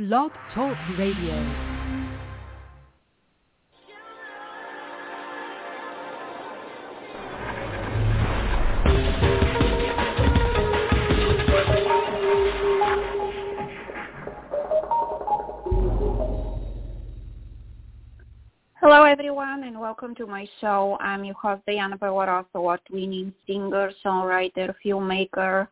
Blog Talk Radio. Hello, everyone, and welcome to my show. I'm your host, Diana Bellerose, award-winning singer, songwriter, filmmaker,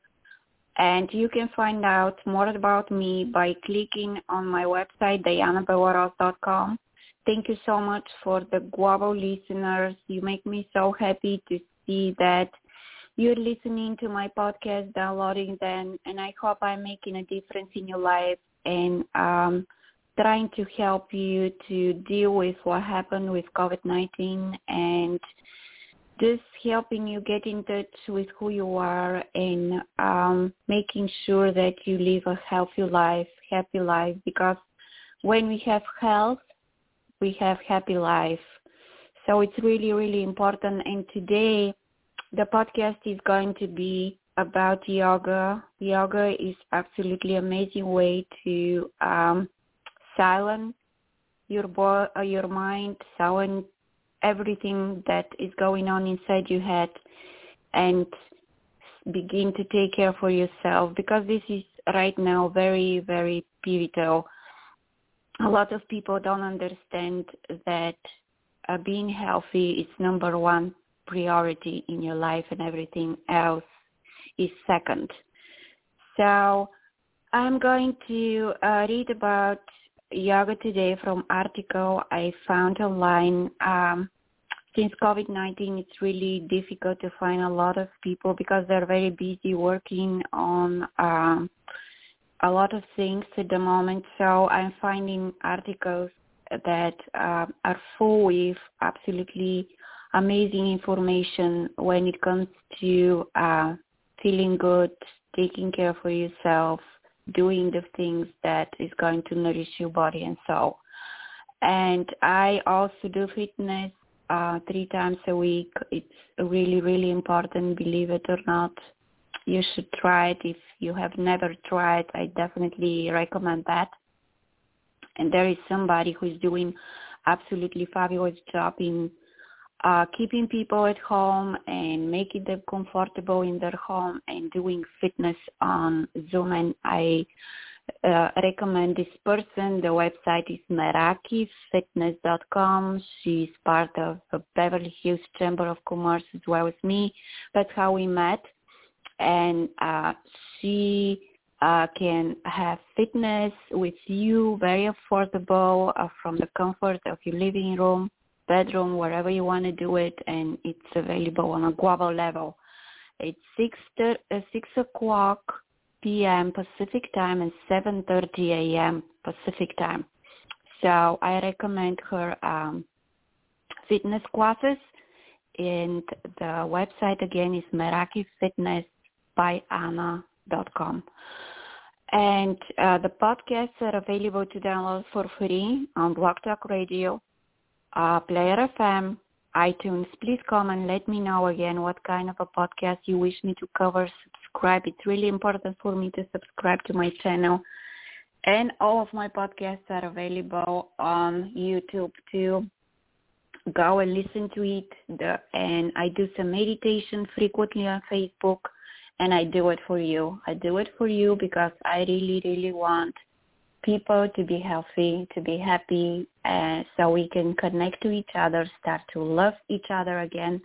and you can find out more about me by clicking on my website, diannabellerose.com. Thank you so much for the global listeners. You make me so happy to see that you're listening to my podcast, downloading them, and I hope I'm making a difference in your life and um, trying to help you to deal with what happened with COVID-19 and just helping you get in touch with who you are and um, making sure that you live a healthy life, happy life, because when we have health, we have happy life. So it's really, really important. And today, the podcast is going to be about yoga. Yoga is absolutely amazing way to um, silence your bo- your mind, silence everything that is going on inside your head, and begin to take care for yourself because this is right now very very pivotal. A lot of people don't understand that uh, being healthy is number one priority in your life, and everything else is second. So I'm going to uh, read about yoga today from article I found online. Um, since COVID-19, it's really difficult to find a lot of people because they're very busy working on um, a lot of things at the moment. So I'm finding articles that uh, are full with absolutely amazing information when it comes to uh, feeling good, taking care for yourself, doing the things that is going to nourish your body and soul. And I also do fitness uh, three times a week. It's really, really important, believe it or not. You should try it. If you have never tried, I definitely recommend that. And there is somebody who is doing absolutely fabulous job in uh, keeping people at home and making them comfortable in their home and doing fitness on Zoom. And I uh, recommend this person. The website is merakifitness.com. She's part of the Beverly Hills Chamber of Commerce as well as me. That's how we met. And uh, she uh, can have fitness with you, very affordable, uh, from the comfort of your living room bedroom, wherever you want to do it, and it's available on a global level. It's 6, uh, 6 o'clock p.m. Pacific time and 7.30 a.m. Pacific time. So I recommend her um, fitness classes, and the website again is merakifitnessbyanna.com. And uh, the podcasts are available to download for free on Blog Talk Radio uh, Player FM, iTunes. Please come and let me know again what kind of a podcast you wish me to cover. Subscribe. It's really important for me to subscribe to my channel. And all of my podcasts are available on YouTube too. Go and listen to it. The, and I do some meditation frequently on Facebook and I do it for you. I do it for you because I really, really want people to be healthy, to be happy, so we can connect to each other, start to love each other again.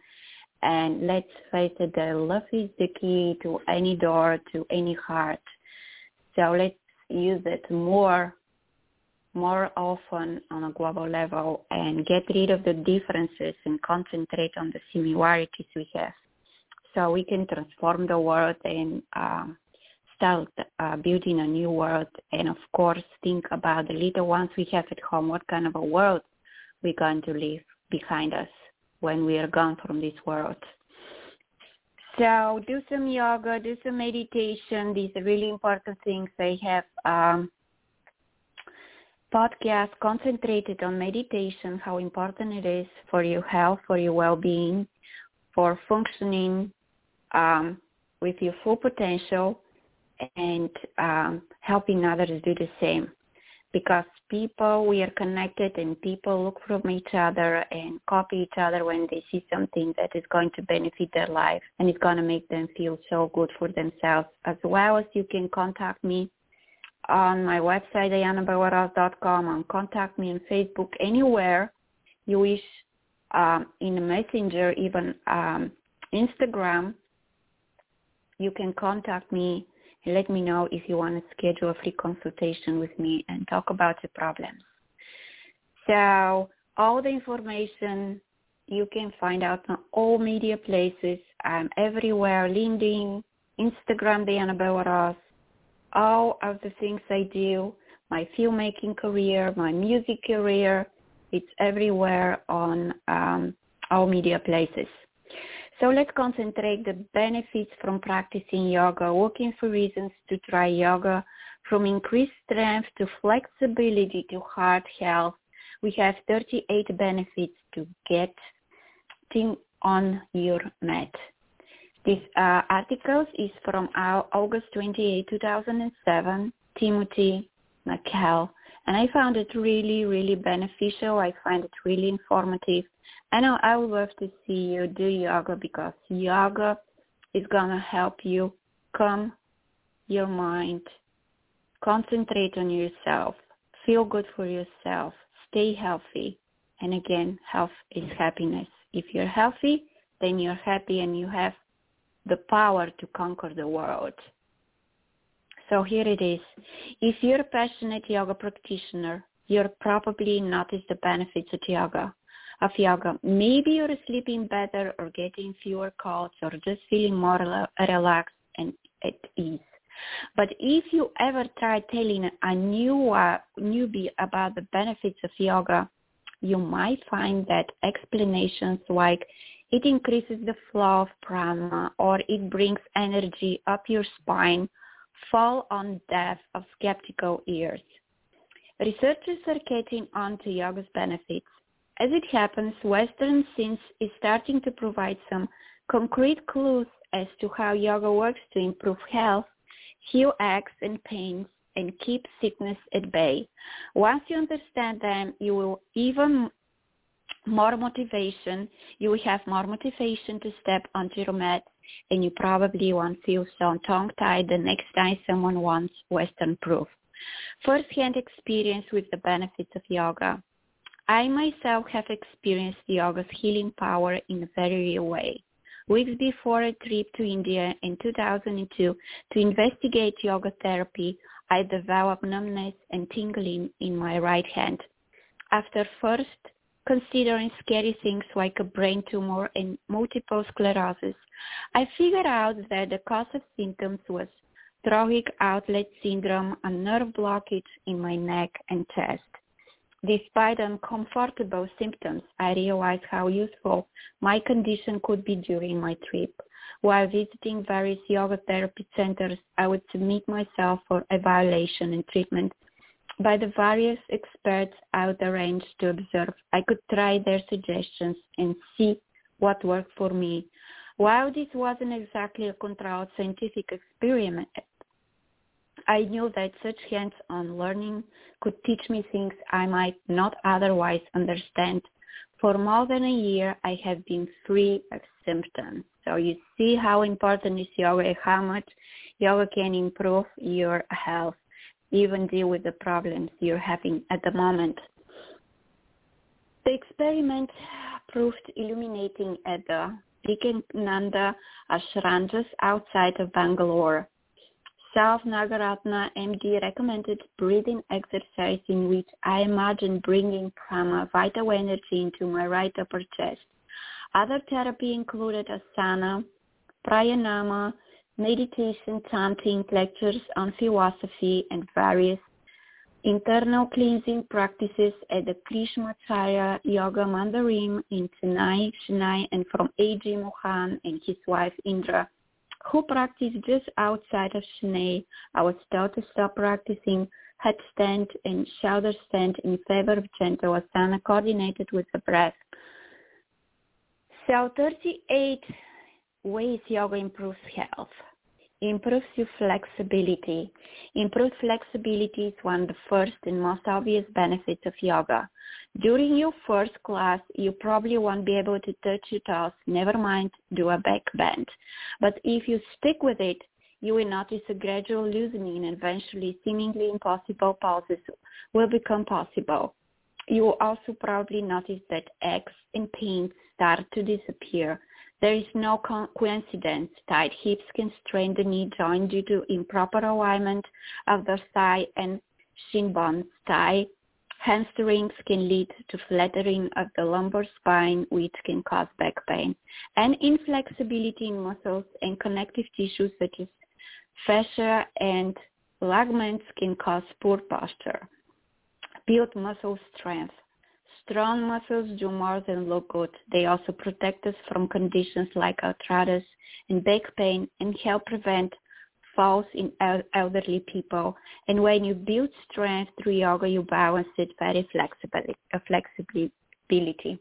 And let's face it, the love is the key to any door, to any heart. So let's use it more, more often on a global level and get rid of the differences and concentrate on the similarities we have. So we can transform the world and um, uh, building a new world and of course think about the little ones we have at home, what kind of a world we're going to leave behind us when we are gone from this world. So do some yoga, do some meditation. These are really important things. I have um, podcast concentrated on meditation, how important it is for your health, for your well-being, for functioning um, with your full potential, and um, helping others do the same. because people we are connected and people look from each other and copy each other when they see something that is going to benefit their life and it's going to make them feel so good for themselves as well as you can contact me on my website diannabellerose.com and contact me on facebook anywhere you wish um, in messenger even um, instagram you can contact me let me know if you want to schedule a free consultation with me and talk about your problems. So all the information you can find out on all media places. I'm everywhere, LinkedIn, Instagram, Diana Bellerose, all of the things I do, my filmmaking career, my music career, it's everywhere on um, all media places. So let's concentrate the benefits from practicing yoga, looking for reasons to try yoga, from increased strength to flexibility to heart health. We have 38 benefits to get on your mat. This uh, article is from August 28, 2007, Timothy McCall, and I found it really, really beneficial. I find it really informative And I I would love to see you do yoga because yoga is going to help you calm your mind, concentrate on yourself, feel good for yourself, stay healthy. And again, health is happiness. If you're healthy, then you're happy and you have the power to conquer the world. So here it is. If you're a passionate yoga practitioner, you'll probably notice the benefits of yoga of yoga. Maybe you're sleeping better or getting fewer calls or just feeling more relaxed and at ease. But if you ever try telling a new uh, newbie about the benefits of yoga, you might find that explanations like it increases the flow of prana or it brings energy up your spine fall on deaf of skeptical ears. Researchers are getting onto yoga's benefits as it happens, Western science is starting to provide some concrete clues as to how yoga works to improve health, heal aches and pains, and keep sickness at bay. Once you understand them, you will even more motivation. You will have more motivation to step onto your mat, and you probably won't feel so tongue-tied the next time someone wants Western proof. First-hand experience with the benefits of yoga. I myself have experienced yoga's healing power in a very real way. Weeks before a trip to India in 2002 to investigate yoga therapy, I developed numbness and tingling in my right hand. After first considering scary things like a brain tumor and multiple sclerosis, I figured out that the cause of symptoms was thoracic outlet syndrome, a nerve blockage in my neck and chest. Despite uncomfortable symptoms, I realized how useful my condition could be during my trip. While visiting various yoga therapy centers, I would submit myself for evaluation and treatment by the various experts I would arrange to observe. I could try their suggestions and see what worked for me. While this wasn't exactly a controlled scientific experiment, I knew that such hands-on learning could teach me things I might not otherwise understand. For more than a year, I have been free of symptoms. So you see how important is yoga how much yoga can improve your health, even deal with the problems you're having at the moment. The experiment proved illuminating at the Vivekananda Ashram outside of Bangalore. Self Nagaratna MD recommended breathing exercise in which I imagine bringing prana, vital energy into my right upper chest. Other therapy included asana, pranayama, meditation, chanting, lectures on philosophy, and various internal cleansing practices at the Krishnamacharya Yoga Mandiram in Chennai, Chennai, and from A.G. Mohan and his wife Indra who practiced just outside of Chennai. I was told to stop practicing headstand and shoulder stand in favor of gentle asana coordinated with the breath. So 38 ways yoga improves health. improves your flexibility. Improved flexibility is one of the first and most obvious benefits of yoga. During your first class, you probably won't be able to touch your toes, never mind do a back bend. But if you stick with it, you will notice a gradual loosening and eventually seemingly impossible poses will become possible. You will also probably notice that aches and pains start to disappear there is no coincidence. Tight hips can strain the knee joint due to improper alignment of the thigh and shin bones. Tight hamstrings can lead to flattering of the lumbar spine, which can cause back pain. And inflexibility in muscles and connective tissues such as fascia and ligaments can cause poor posture. Build muscle strength. Strong muscles do more than look good. They also protect us from conditions like arthritis and back pain and help prevent falls in elderly people. And when you build strength through yoga, you balance it very flexibly, uh, flexibility.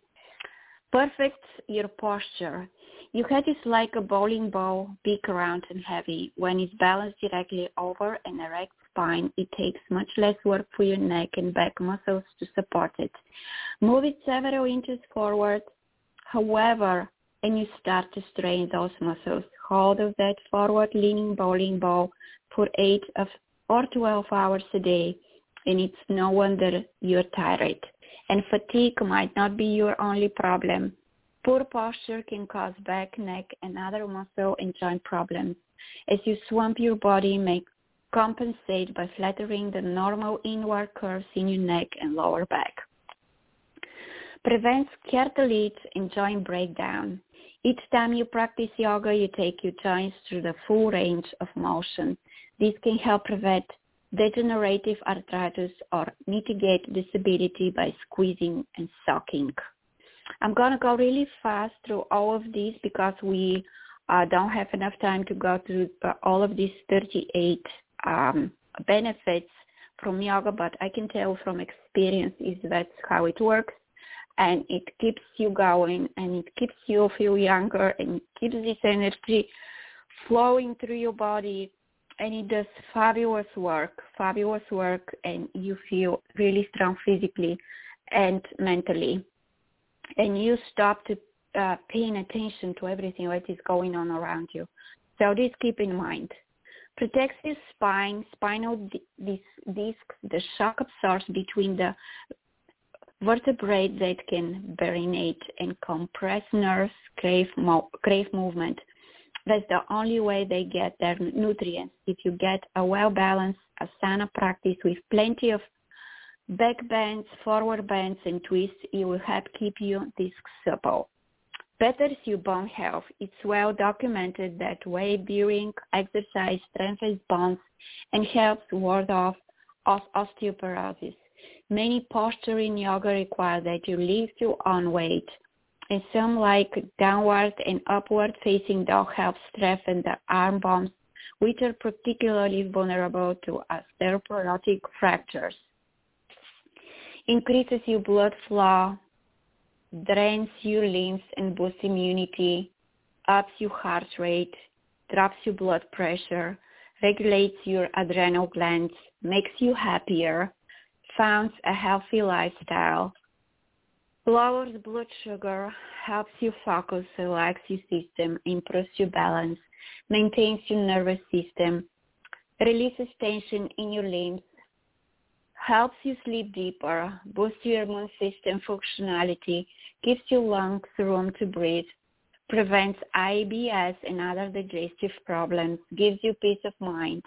Perfect your posture. Your head is like a bowling ball, big, round, and heavy. When it's balanced directly over an erect spine, it takes much less work for your neck and back muscles to support it. Move it several inches forward, however, and you start to strain those muscles. Hold of that forward leaning bowling ball for 8 of, or 12 hours a day, and it's no wonder you're tired. And fatigue might not be your only problem. Poor posture can cause back, neck, and other muscle and joint problems. As you swamp your body, make compensate by flattering the normal inward curves in your neck and lower back. Prevents cartilage and joint breakdown. Each time you practice yoga, you take your joints through the full range of motion. This can help prevent degenerative arthritis or mitigate disability by squeezing and sucking. I'm going to go really fast through all of these because we uh, don't have enough time to go through uh, all of these 38 um, benefits from yoga, but I can tell from experience is that's how it works. And it keeps you going and it keeps you feel younger and keeps this energy flowing through your body and it does fabulous work, fabulous work and you feel really strong physically and mentally and you stop to uh, paying attention to everything that is going on around you. So this keep in mind. Protects the spine, spinal discs, the shock absorbs between the vertebrae that can barinate and compress nerves, crave, mo- crave movement. That's the only way they get their nutrients. If you get a well-balanced asana practice with plenty of back bends, forward bends, and twists, it will help keep your discs supple. Betters your bone health. It's well documented that weight bearing exercise strengthens bones and helps ward off osteoporosis. Many posturing yoga require that you lift your own weight, and some like downward and upward facing dog help strengthen the arm bones, which are particularly vulnerable to osteoporotic fractures increases your blood flow, drains your lymph and boosts immunity, ups your heart rate, drops your blood pressure, regulates your adrenal glands, makes you happier, founds a healthy lifestyle, lowers blood sugar, helps you focus, relax your system, improves your balance, maintains your nervous system, releases tension in your limbs, helps you sleep deeper, boosts your immune system functionality, gives your lungs room to breathe, prevents IBS and other digestive problems, gives you peace of mind,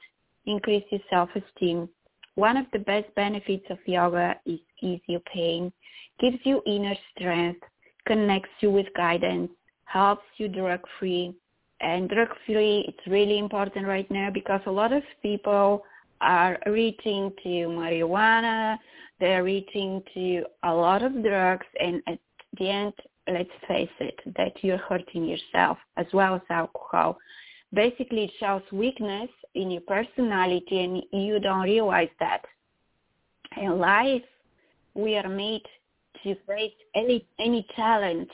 increases self-esteem. One of the best benefits of yoga is ease your pain, gives you inner strength, connects you with guidance, helps you drug-free. And drug-free, it's really important right now because a lot of people are reaching to marijuana, they're reaching to a lot of drugs, and at the end, let's face it, that you're hurting yourself as well as alcohol. Basically, it shows weakness in your personality, and you don't realize that. In life, we are made to face any any challenge,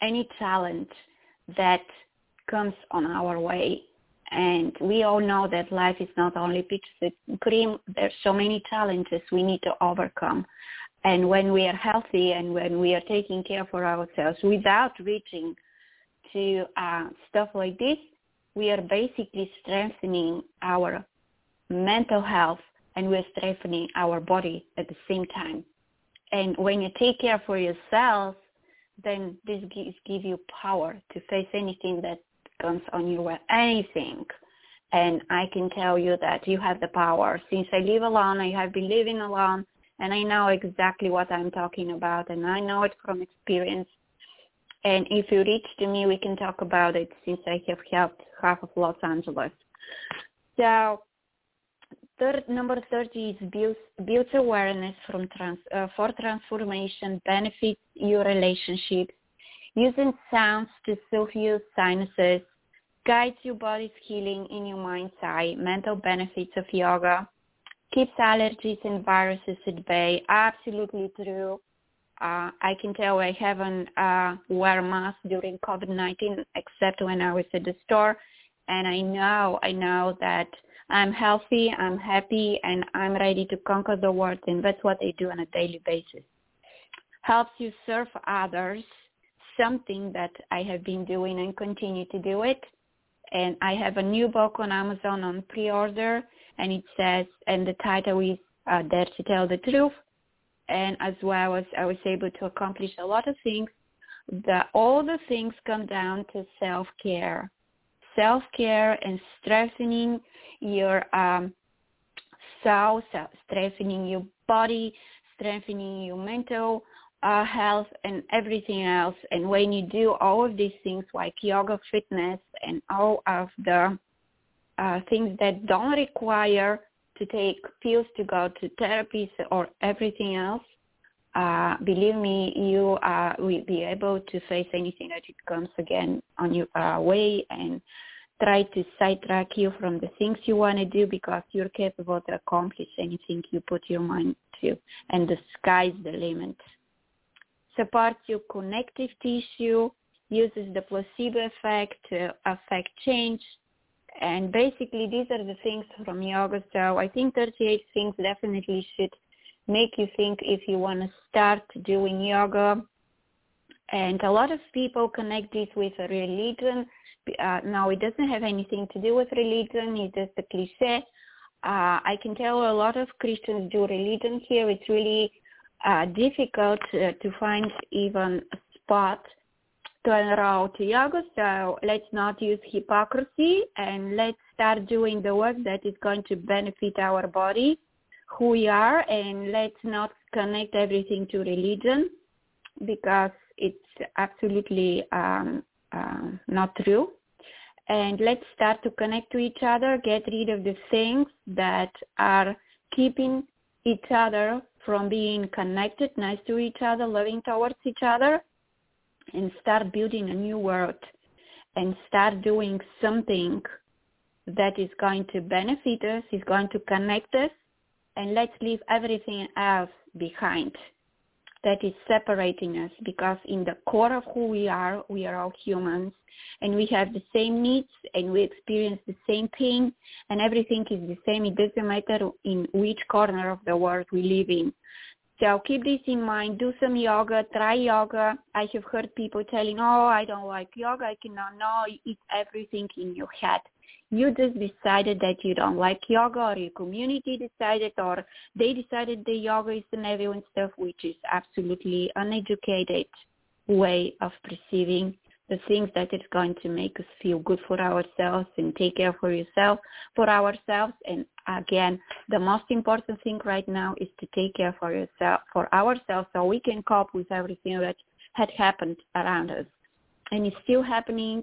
any challenge that comes on our way And we all know that life is not only peaches and cream. There's so many challenges we need to overcome. And when we are healthy and when we are taking care for ourselves without reaching to uh, stuff like this, we are basically strengthening our mental health and we're strengthening our body at the same time. And when you take care for yourself, then this gives give you power to face anything that comes on your anything. And I can tell you that you have the power. Since I live alone, I have been living alone, and I know exactly what I'm talking about, and I know it from experience. And if you reach to me, we can talk about it since I have helped half of Los Angeles. So third, number 30 is build, build awareness from trans, uh, for transformation, benefits your relationships, using sounds to soothe your sinuses, guides your body's healing in your mind's eye, mental benefits of yoga, keeps allergies and viruses at bay. Absolutely true. Uh, I can tell I haven't uh, wear a mask during COVID-19 except when I was at the store. And I know, I know that I'm healthy, I'm happy, and I'm ready to conquer the world. And that's what I do on a daily basis. Helps you serve others, something that I have been doing and continue to do it. And I have a new book on Amazon on pre-order, and it says, and the title is uh, Dare to Tell the Truth. And as well as I was able to accomplish a lot of things, that all the things come down to self-care. Self-care and strengthening your um, soul, strengthening your body, strengthening your mental uh, health and everything else. And when you do all of these things like yoga, fitness, and all of the uh, things that don't require to take pills to go to therapies or everything else, uh, believe me, you uh, will be able to face anything that it comes again on your uh, way and try to sidetrack you from the things you want to do because you're capable to accomplish anything you put your mind to, and the sky's the limit. Supports your connective tissue, uses the placebo effect to affect change, and basically these are the things from yoga. So I think 38 things definitely should make you think if you want to start doing yoga. And a lot of people connect this with a religion uh, now it doesn't have anything to do with religion. It's just a cliche. Uh, I can tell a lot of Christians do religion here. It's really uh, difficult uh, to find even a spot to enroll yoga. So let's not use hypocrisy and let's start doing the work that is going to benefit our body, who we are, and let's not connect everything to religion because it's absolutely um, uh, not true. And let's start to connect to each other, get rid of the things that are keeping each other from being connected, nice to each other, loving towards each other, and start building a new world and start doing something that is going to benefit us, is going to connect us, and let's leave everything else behind that is separating us because in the core of who we are, we are all humans and we have the same needs and we experience the same pain and everything is the same. It doesn't matter in which corner of the world we live in. So keep this in mind. Do some yoga. Try yoga. I have heard people telling, oh, I don't like yoga. I cannot. No, it's everything in your head you just decided that you don't like yoga or your community decided or they decided the yoga is the evil and stuff, which is absolutely uneducated way of perceiving the things that is going to make us feel good for ourselves and take care for yourself, for ourselves. And again, the most important thing right now is to take care for yourself, for ourselves so we can cope with everything that had happened around us. And it's still happening.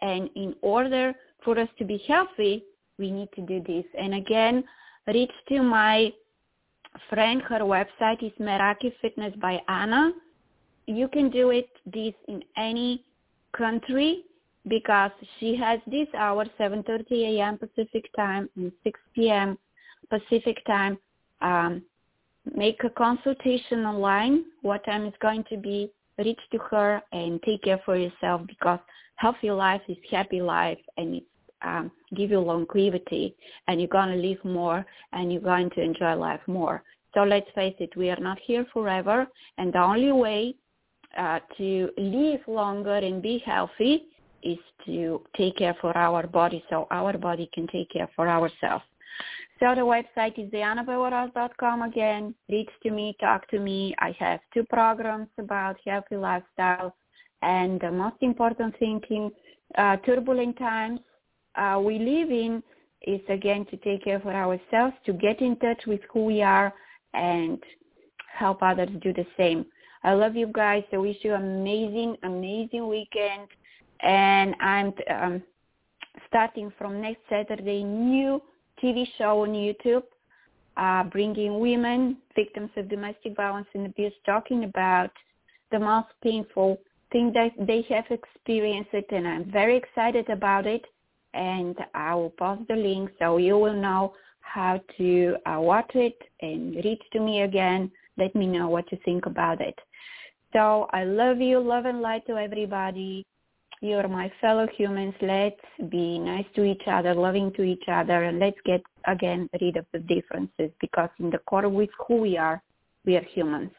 And in order for us to be healthy, we need to do this. And again, reach to my friend. Her website is Meraki Fitness by Anna. You can do it this in any country because she has this hour, 7.30 a.m. Pacific time and 6 p.m. Pacific time. Um, make a consultation online. What time is going to be? Reach to her and take care for yourself because healthy life is happy life and it's um, give you longevity and you're going to live more and you're going to enjoy life more. So let's face it, we are not here forever and the only way uh, to live longer and be healthy is to take care for our body so our body can take care for ourselves. So the website is diannabellerose.com again. Reach to me, talk to me. I have two programs about healthy lifestyle. And the most important thing in uh, turbulent times uh, we live in is again to take care for ourselves, to get in touch with who we are and help others do the same. I love you guys. I wish you amazing, amazing weekend. And I'm um, starting from next Saturday, new TV show on YouTube, uh, bringing women, victims of domestic violence and abuse, talking about the most painful thing that they have experienced and I'm very excited about it. And I will post the link so you will know how to uh, watch it and reach to me again. Let me know what you think about it. So I love you, love and light to everybody. You're my fellow humans. Let's be nice to each other, loving to each other, and let's get again rid of the differences because in the core with who we are, we are humans.